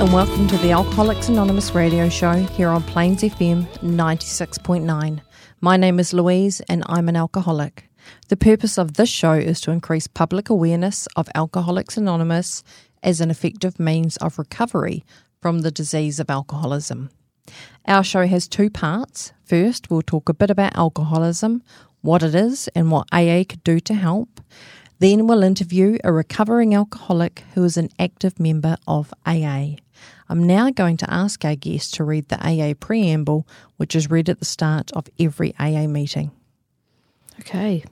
And welcome to the Alcoholics Anonymous radio show here on Plains FM 96.9. My name is Louise, and I'm an alcoholic. The purpose of this show is to increase public awareness of Alcoholics Anonymous as an effective means of recovery from the disease of alcoholism. Our show has two parts. First, we'll talk a bit about alcoholism, what it is, and what AA could do to help. Then we'll interview a recovering alcoholic who is an active member of AA. I'm now going to ask our guest to read the AA preamble, which is read at the start of every AA meeting. Okay.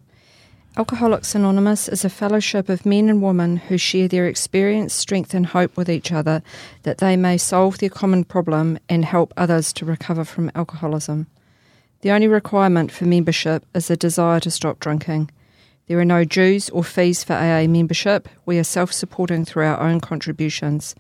Alcoholics Anonymous is a fellowship of men and women who share their experience, strength, and hope with each other that they may solve their common problem and help others to recover from alcoholism. The only requirement for membership is a desire to stop drinking. There are no dues or fees for AA membership. We are self supporting through our own contributions.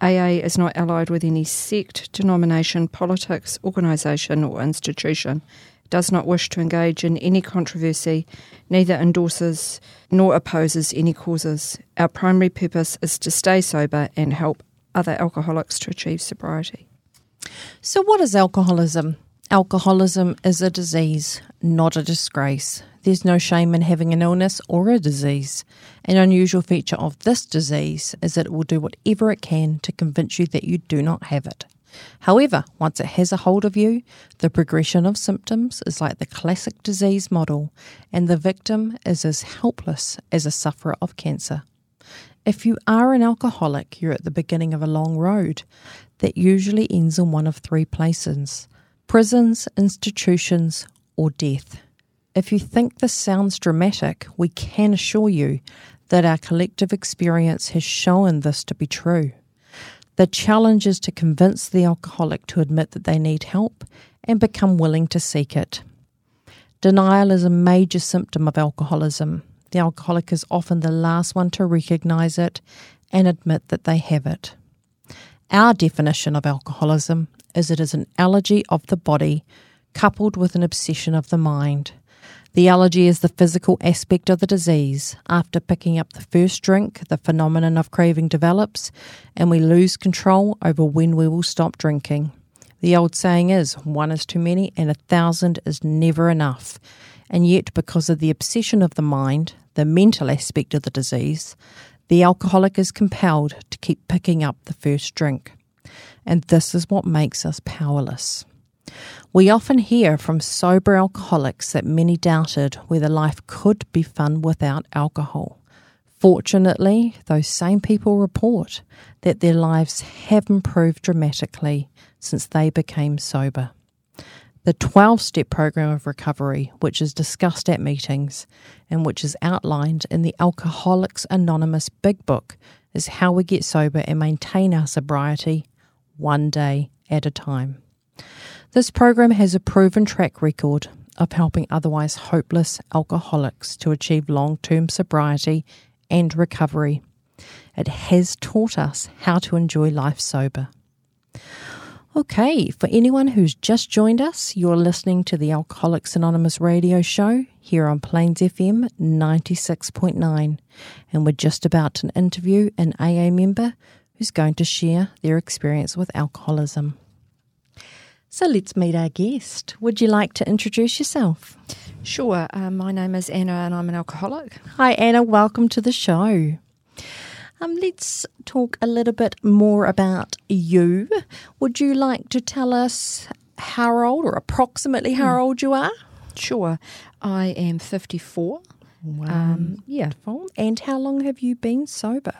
AA is not allied with any sect, denomination, politics, organisation, or institution. It does not wish to engage in any controversy, neither endorses nor opposes any causes. Our primary purpose is to stay sober and help other alcoholics to achieve sobriety. So, what is alcoholism? Alcoholism is a disease, not a disgrace. There's no shame in having an illness or a disease. An unusual feature of this disease is that it will do whatever it can to convince you that you do not have it. However, once it has a hold of you, the progression of symptoms is like the classic disease model, and the victim is as helpless as a sufferer of cancer. If you are an alcoholic, you're at the beginning of a long road that usually ends in one of three places prisons, institutions, or death. If you think this sounds dramatic, we can assure you that our collective experience has shown this to be true. The challenge is to convince the alcoholic to admit that they need help and become willing to seek it. Denial is a major symptom of alcoholism. The alcoholic is often the last one to recognize it and admit that they have it. Our definition of alcoholism is it is an allergy of the body coupled with an obsession of the mind. The allergy is the physical aspect of the disease. After picking up the first drink, the phenomenon of craving develops, and we lose control over when we will stop drinking. The old saying is one is too many and a thousand is never enough. And yet, because of the obsession of the mind, the mental aspect of the disease, the alcoholic is compelled to keep picking up the first drink. And this is what makes us powerless. We often hear from sober alcoholics that many doubted whether life could be fun without alcohol. Fortunately, those same people report that their lives have improved dramatically since they became sober. The 12 step program of recovery, which is discussed at meetings and which is outlined in the Alcoholics Anonymous Big Book, is how we get sober and maintain our sobriety one day at a time. This program has a proven track record of helping otherwise hopeless alcoholics to achieve long term sobriety and recovery. It has taught us how to enjoy life sober. Okay, for anyone who's just joined us, you're listening to the Alcoholics Anonymous radio show here on Plains FM 96.9, and we're just about to interview an AA member who's going to share their experience with alcoholism. So let's meet our guest. Would you like to introduce yourself? Sure. Uh, my name is Anna and I'm an alcoholic. Hi, Anna. Welcome to the show. Um, let's talk a little bit more about you. Would you like to tell us how old or approximately how hmm. old you are? Sure. I am 54. Wow. Um, yeah. And how long have you been sober?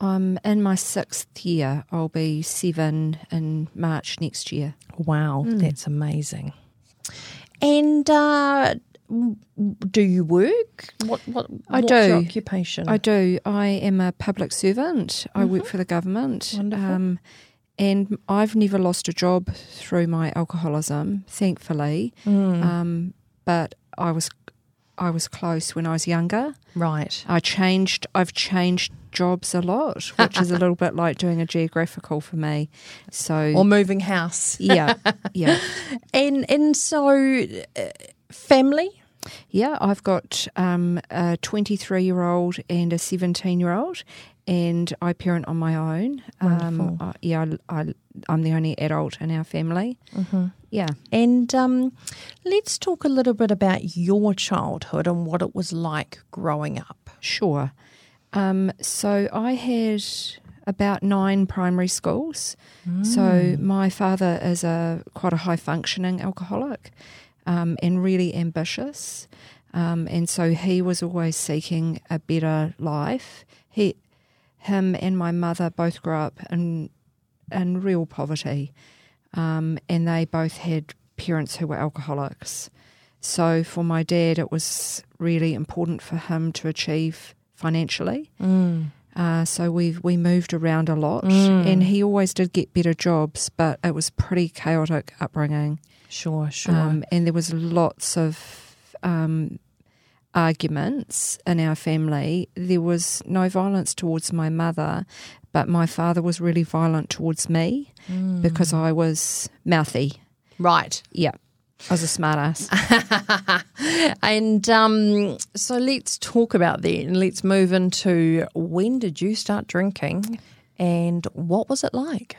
I'm in my sixth year. I'll be seven in March next year. Wow, mm. that's amazing. And uh, do you work? What what I what's do. Your occupation. I do. I am a public servant. I work for the government. Mm-hmm. Wonderful. Um, and I've never lost a job through my alcoholism, thankfully. Mm. Um, but I was I was close when I was younger. right. I changed. I've changed jobs a lot, which is a little bit like doing a geographical for me. So Or moving house. yeah, yeah, And and so uh, family. yeah. I've got um, a 23 year old and a 17 year old, and I parent on my own. Wonderful. Um, I, yeah, I, I, I'm the only adult in our family. Mm-hmm. Yeah. And um, let's talk a little bit about your childhood and what it was like growing up. Sure. Um, so I had about nine primary schools. So my father is a quite a high functioning alcoholic um, and really ambitious. Um, and so he was always seeking a better life. He, him, and my mother both grew up in in real poverty, um, and they both had parents who were alcoholics. So for my dad, it was really important for him to achieve financially. Uh, so we we moved around a lot, and he always did get better jobs, but it was pretty chaotic upbringing. Sure, sure. Um, and there was lots of um, arguments in our family. There was no violence towards my mother, but my father was really violent towards me because I was mouthy. right. Yeah, I was a smartass. And um, so let's talk about that and let's move into when did you start drinking and what was it like?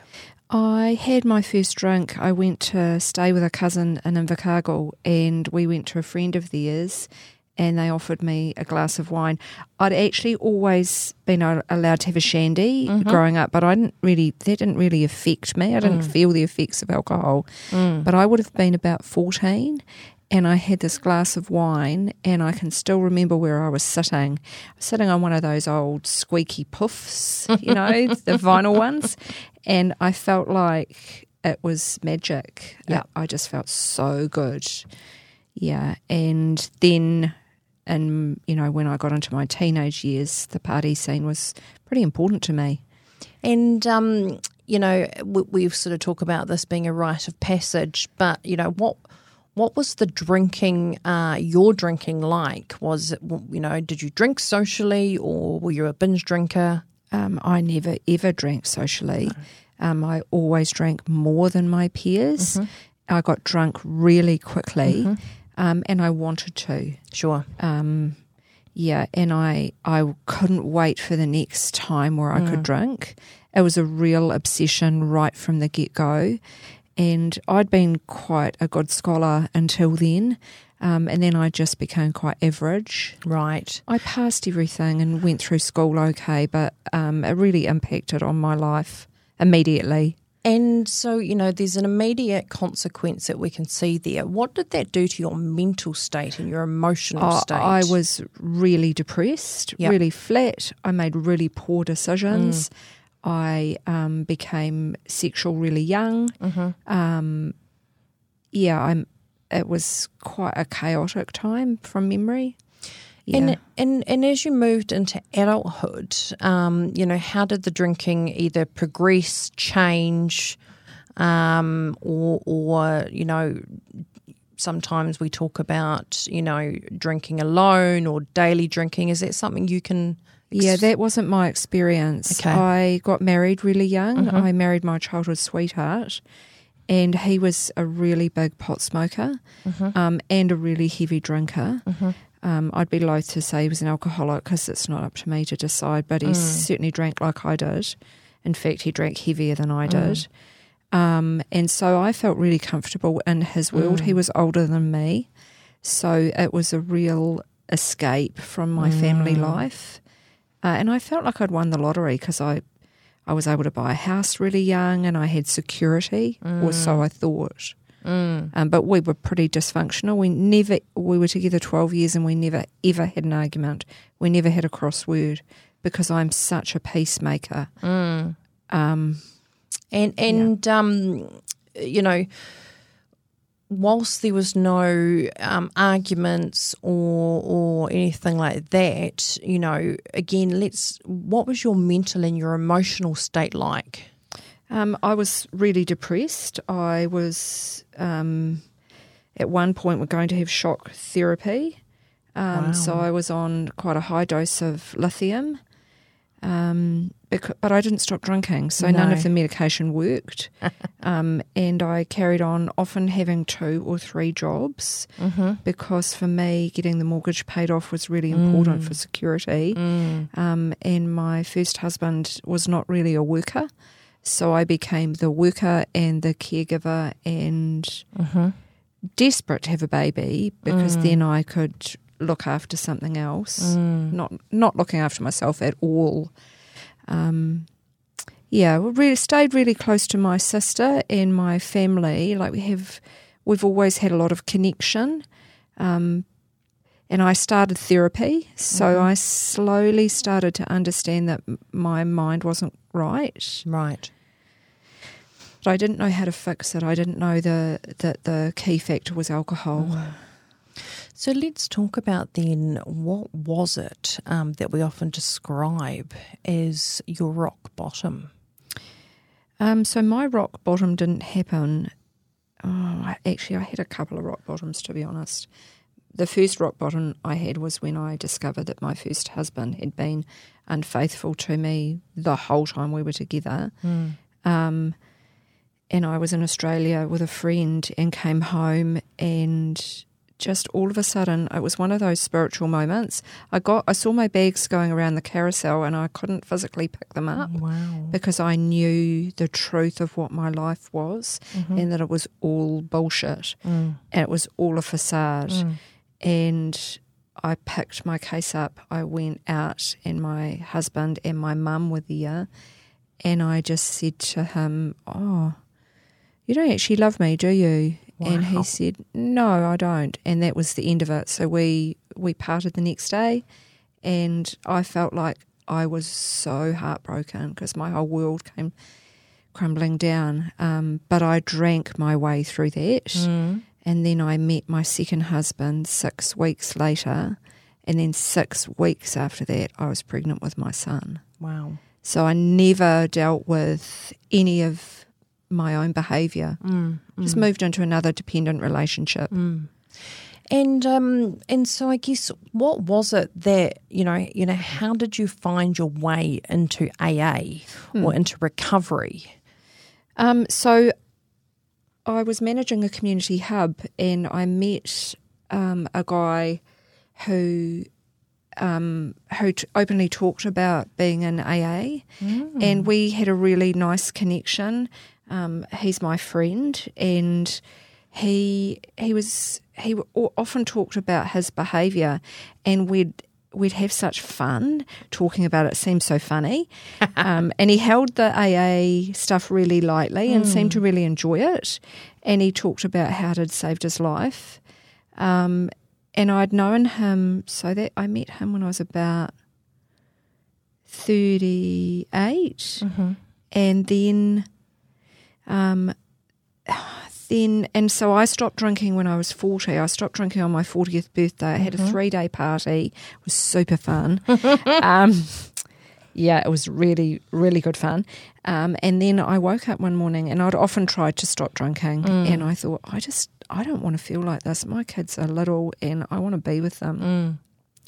I had my first drink. I went to stay with a cousin in Invercargill and we went to a friend of theirs and they offered me a glass of wine. I'd actually always been allowed to have a shandy mm-hmm. growing up, but I didn't really, that didn't really affect me. I didn't mm. feel the effects of alcohol. Mm. But I would have been about 14 and I had this glass of wine, and I can still remember where I was sitting. I was sitting on one of those old squeaky puffs, you know, the vinyl ones, and I felt like it was magic. Yeah. I just felt so good. Yeah, and then, and you know, when I got into my teenage years, the party scene was pretty important to me. And, um, you know, we, we've sort of talked about this being a rite of passage, but, you know, what. What was the drinking, uh, your drinking like? Was it, you know, did you drink socially or were you a binge drinker? Um, I never ever drank socially. Um, I always drank more than my peers. I got drunk really quickly, um, and I wanted to. Sure. Um, yeah, and I I couldn't wait for the next time where I could drink. It was a real obsession right from the get go, and I'd been quite a good scholar until then, um, and then I just became quite average. Right. I passed everything and went through school okay, but um, it really impacted on my life immediately. And so, you know, there's an immediate consequence that we can see there. What did that do to your mental state and your emotional I, state? I was really depressed, Yep. really flat. I made really poor decisions. I um, became sexual really young. Um, yeah, I'm. It was quite a chaotic time from memory. Yeah. And, and and as you moved into adulthood, um, you know, how did the drinking either progress, change, um, or or you know, sometimes we talk about you know drinking alone or daily drinking. Is that something you can? Yeah, that wasn't my experience. Okay. Mm-hmm. I got married really young. I married my childhood sweetheart, and he was a really big pot smoker Mm-hmm. um, and a really heavy drinker. Um, I'd be loath to say he was an alcoholic because it's not up to me to decide, but he Mm. certainly drank like I did. In fact, he drank heavier than Mm. I did. Um, and so I felt really comfortable in his world. Mm. He was older than me. So it was a real escape from my family Mm. life. Uh, and I felt like I'd won the lottery because I, I was able to buy a house really young and I had security, or so I thought. Um, but we were pretty dysfunctional. We never, we were together 12 years and we never ever had an argument. We never had a crossword because I'm such a peacemaker. Um, And and um, you know, whilst there was no um, arguments or or anything like that, you know, again, let's. What was your mental and your emotional state like? Um, I was really depressed. I was um, at one point we're going to have shock therapy. Um, Wow. So I was on quite a high dose of lithium, um, bec- but I didn't stop drinking. So none of the medication worked, um, and I carried on, often having two or three jobs, Mm-hmm. because for me, getting the mortgage paid off was really important Mm. for security. Um, and my first husband was not really a worker. So I became the worker and the caregiver and Mm-hmm. desperate to have a baby because Mm. then I could look after something else. Mm. Not not looking after myself at all. Um, yeah, we really stayed really close to my sister and my family. Like we have, we've always had a lot of connection. Um, and I started therapy, so Mhm. I slowly started to understand that my mind wasn't right. Right. But I didn't know how to fix it. I didn't know the that the key factor was alcohol. So let's talk about then what was it um, that we often describe as your rock bottom? Um, so my rock bottom didn't happen. Oh, actually, I had a couple of rock bottoms to be honest. The first rock bottom I had was when I discovered that my first husband had been unfaithful to me the whole time we were together. Um, and I was in Australia with a friend and came home and just all of a sudden it was one of those spiritual moments. I got I saw my bags going around the carousel and I couldn't physically pick them up Wow. because I knew the truth of what my life was Mm-hmm. and that it was all bullshit Mm. and it was all a facade. Mm. And I picked my case up. I went out, and my husband and my mum were there. And I just said to him, Oh, you don't actually love me, do you? And he said, No, I don't. And that was the end of it. So we, we parted the next day. And I felt like I was so heartbroken because my whole world came crumbling down. Um, but I drank my way through that. Mm. And then I met my second husband six weeks later. And then six weeks after that, I was pregnant with my son. Wow. So I never dealt with any of my own behaviour. Mm. Just moved into another dependent relationship. Mm. And um, and so I guess what was it that you know you know how did you find your way into AA or into recovery? Um, so I was managing a community hub and I met um, a guy who um, who t- openly talked about being in AA, and we had a really nice connection. Um, he's my friend, and he he was he often talked about his behaviour, and we'd we'd have such fun talking about it. it seemed so funny, um, and he held the AA stuff really lightly and seemed to really enjoy it. And he talked about how it had saved his life. Um, and I'd known him so that I met him when I was about 38 and then um then and so I stopped drinking when I was 40 I stopped drinking on my 40th birthday I had a 3 day party it was super fun um yeah, it was really, really good fun. Um, and then I woke up one morning and I'd often tried to stop drinking. And I thought, I just, I don't want to feel like this. My kids are little and I want to be with them.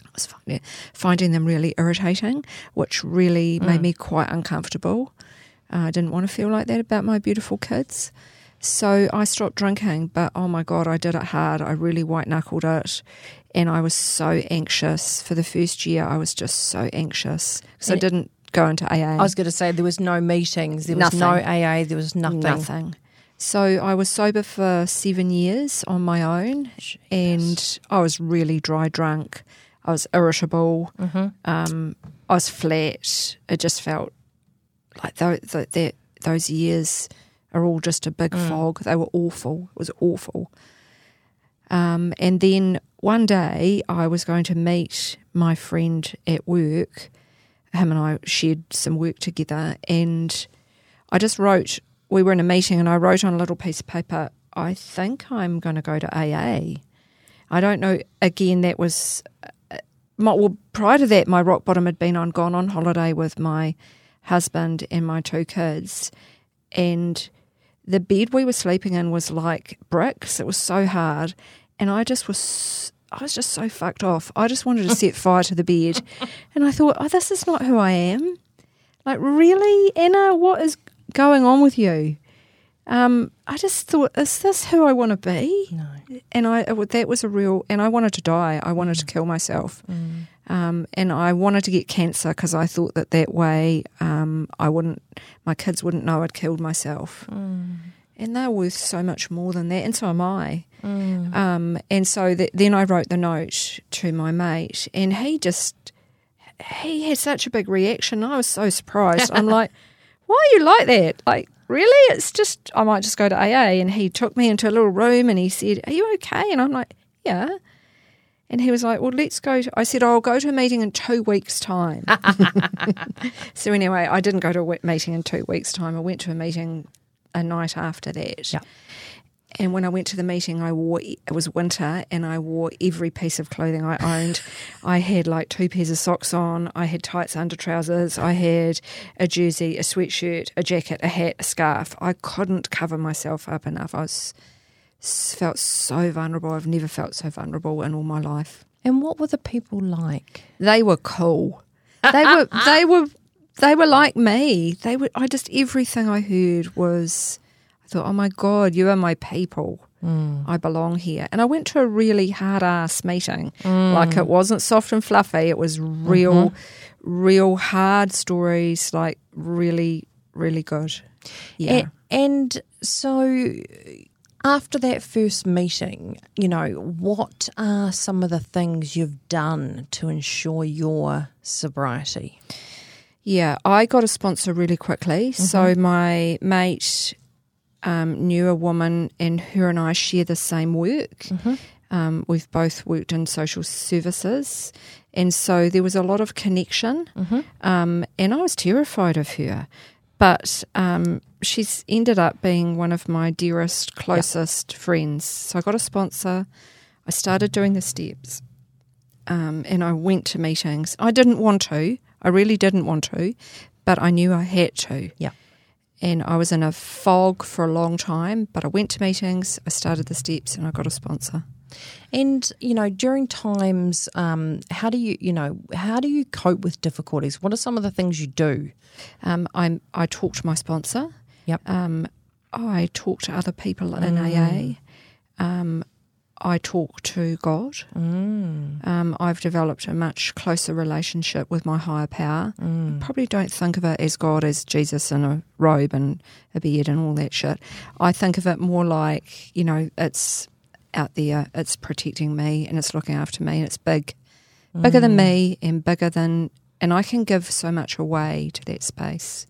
I was finding, finding them really irritating, which really made me quite uncomfortable. Uh, I didn't want to feel like that about my beautiful kids. So I stopped drinking, but oh my God, I did it hard. I really white knuckled it. And I was so anxious. For the first year, I was just so anxious because I didn't go into AA. I was going to say there was no meetings, there was no AA, there was nothing. Nothing. So I was sober for seven years on my own, and I was really dry drunk. I was irritable. Um, I was flat. It just felt like tho- that those years are all just a big fog. They were awful. It was awful. Um, and then one day I was going to meet my friend at work. Him and I shared some work together, and I just wrote. We were in a meeting, and I wrote on a little piece of paper. I think I'm going to go to AA. I don't know. Again, that was uh, my, well prior to that. My rock bottom had been on gone on holiday with my husband and my two kids, and the bed we were sleeping in was like bricks. It was so hard, and I just was. I was just so fucked off. I just wanted to set fire to the bed, and I thought, "Oh, this is not who I am." Like, really, Anna, what is going on with you? Um, I just thought, is this who I want to be? No. And I that was a real, and I wanted to die. I wanted to kill myself, Mm. Um, and I wanted to get cancer because I thought that that way um, I wouldn't, my kids wouldn't know I'd killed myself. Mm. And they're worth so much more than that, and so am I. Um, and so that, then I wrote the note to my mate, and he just he had such a big reaction. I was so surprised. I'm like, why are you like that? Like, really? It's just I might just go to AA. And he took me into a little room and he said, "Are you okay?" And I'm like, "Yeah." And he was like, "Well, let's go." To, I said, "I'll go to a meeting in two weeks' time." so anyway, I didn't go to a meeting in two weeks' time. I went to a meeting a night after that. Yeah. And when I went to the meeting, I wore it was winter, and I wore every piece of clothing I owned. I had like two pairs of socks on. I had tights under trousers. I had a jersey, a sweatshirt, a jacket, a hat, a scarf. I couldn't cover myself up enough. I was felt so vulnerable. I've never felt so vulnerable in all my life. And what were the people like? They were cool. They were they were they were like me. They were I just everything I heard was I thought, "Oh my god, you are my people. Hmm. I belong here." And I went to a really hard ass meeting. Hmm. Like it wasn't soft and fluffy. It was real mm-hmm. real hard stories like really really good. Yeah. A- and so after that first meeting, you know, what are some of the things you've done to ensure your sobriety? Yeah, I got a sponsor really quickly. So my mate um, knew a woman, and her and I share the same work. Um, we've both worked in social services, and so there was a lot of connection. Um, and I was terrified of her, but um, she's ended up being one of my dearest, closest friends. So I got a sponsor. I started doing the steps um, and I went to meetings. I didn't want to. I really didn't want to, but I knew I had to. Yeah. And I was in a fog for a long time, but I went to meetings, I started the steps, and I got a sponsor. And you know, during times, um, how do you, you know, how do you cope with difficulties? What are some of the things you do? Um, I'm, I talk to my sponsor. Yep. Um, I talk to other people in AA. Um, I talk to God. Um, I've developed a much closer relationship with my higher power. Probably don't think of it as God as Jesus in a robe and a beard and all that shit. I think of it more like, you know, it's out there, it's protecting me and it's looking after me and it's big, bigger than me and bigger than, and I can give so much away to that space.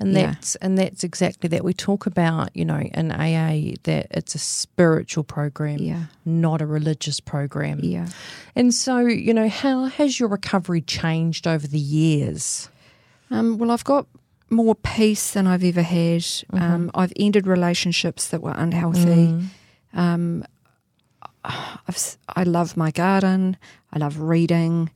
And Yeah. that's and that's exactly that we talk about, you know, in AA that it's a spiritual program, Yeah. not a religious program. Yeah. And so, you know, how has your recovery changed over the years? Um, well, I've got more peace than I've ever had. Um, I've ended relationships that were unhealthy. Um, I've, I love my garden. I love reading.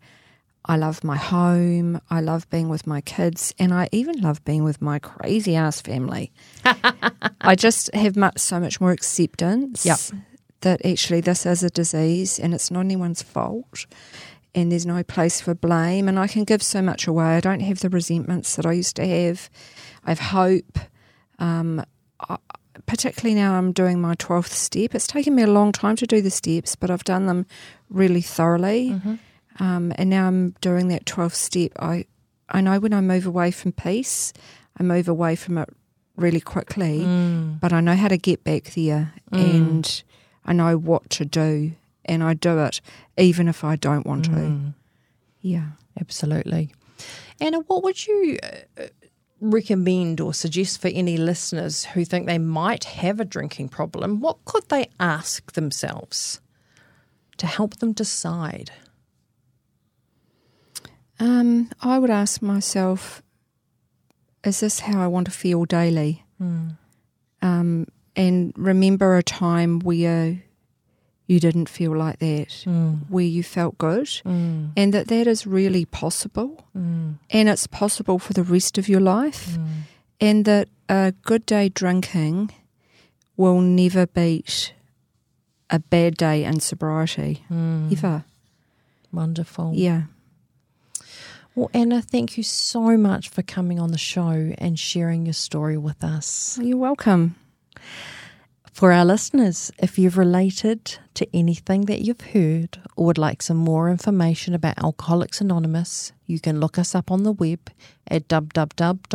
I love my home. I love being with my kids. And I even love being with my crazy ass family. I just have much, so much more acceptance Yep. that actually this is a disease and it's not anyone's fault and there's no place for blame and I can give so much away. I don't have the resentments that I used to have. I have hope. Um, I, particularly now I'm doing my 12th step. It's taken me a long time to do the steps, but I've done them really thoroughly. Um, and now I'm doing that 12th step. I, I know when I move away from peace, I move away from it really quickly, but I know how to get back there and I know what to do and I do it even if I don't want to. Yeah. Absolutely. Anna, what would you uh, recommend or suggest for any listeners who think they might have a drinking problem? What could they ask themselves to help them decide? Um, I would ask myself, is this how I want to feel daily? Um, and remember a time where you didn't feel like that, Mm. where you felt good, Mm. and that that is really possible, Mm. and it's possible for the rest of your life, Mm. and that a good day drinking will never beat a bad day in sobriety, Mm. ever. Wonderful. Yeah. Well, Anna, thank you so much for coming on the show and sharing your story with us. You're welcome. For our listeners, if you've related to anything that you've heard or would like some more information about Alcoholics Anonymous, you can look us up on the web at www.aa.org.nz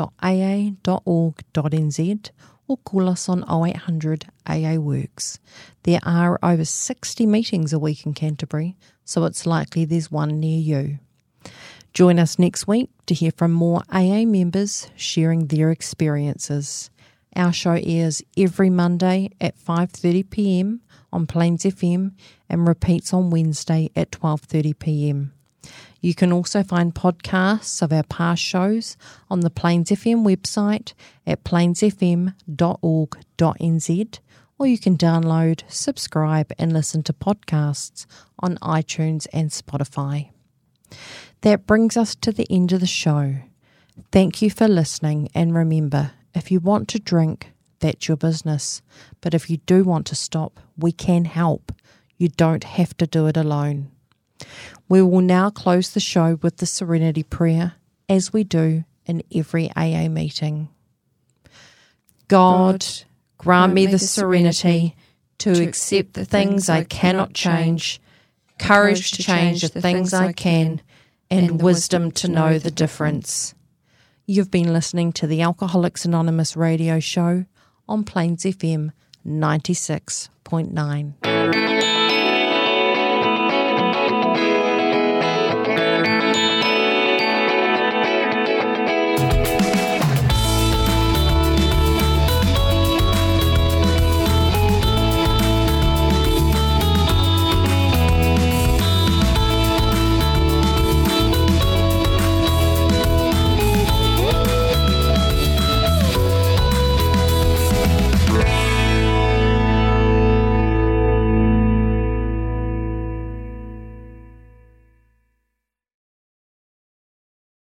or call us on 0800 AA Works. There are over 60 meetings a week in Canterbury, so it's likely there's one near you. Join us next week to hear from more AA members sharing their experiences. Our show airs every Monday at 5:30 p.m. on Plains FM and repeats on Wednesday at 12:30 p.m. You can also find podcasts of our past shows on the Plains FM website at plainsfm.org.nz or you can download, subscribe and listen to podcasts on iTunes and Spotify. That brings us to the end of the show. Thank you for listening, and remember if you want to drink, that's your business. But if you do want to stop, we can help. You don't have to do it alone. We will now close the show with the Serenity Prayer, as we do in every AA meeting. God, grant me the serenity to accept the things I cannot change, courage to change the things I can, and wisdom to know the difference. You've been listening to the Alcoholics Anonymous radio show on Plains FM 96.9.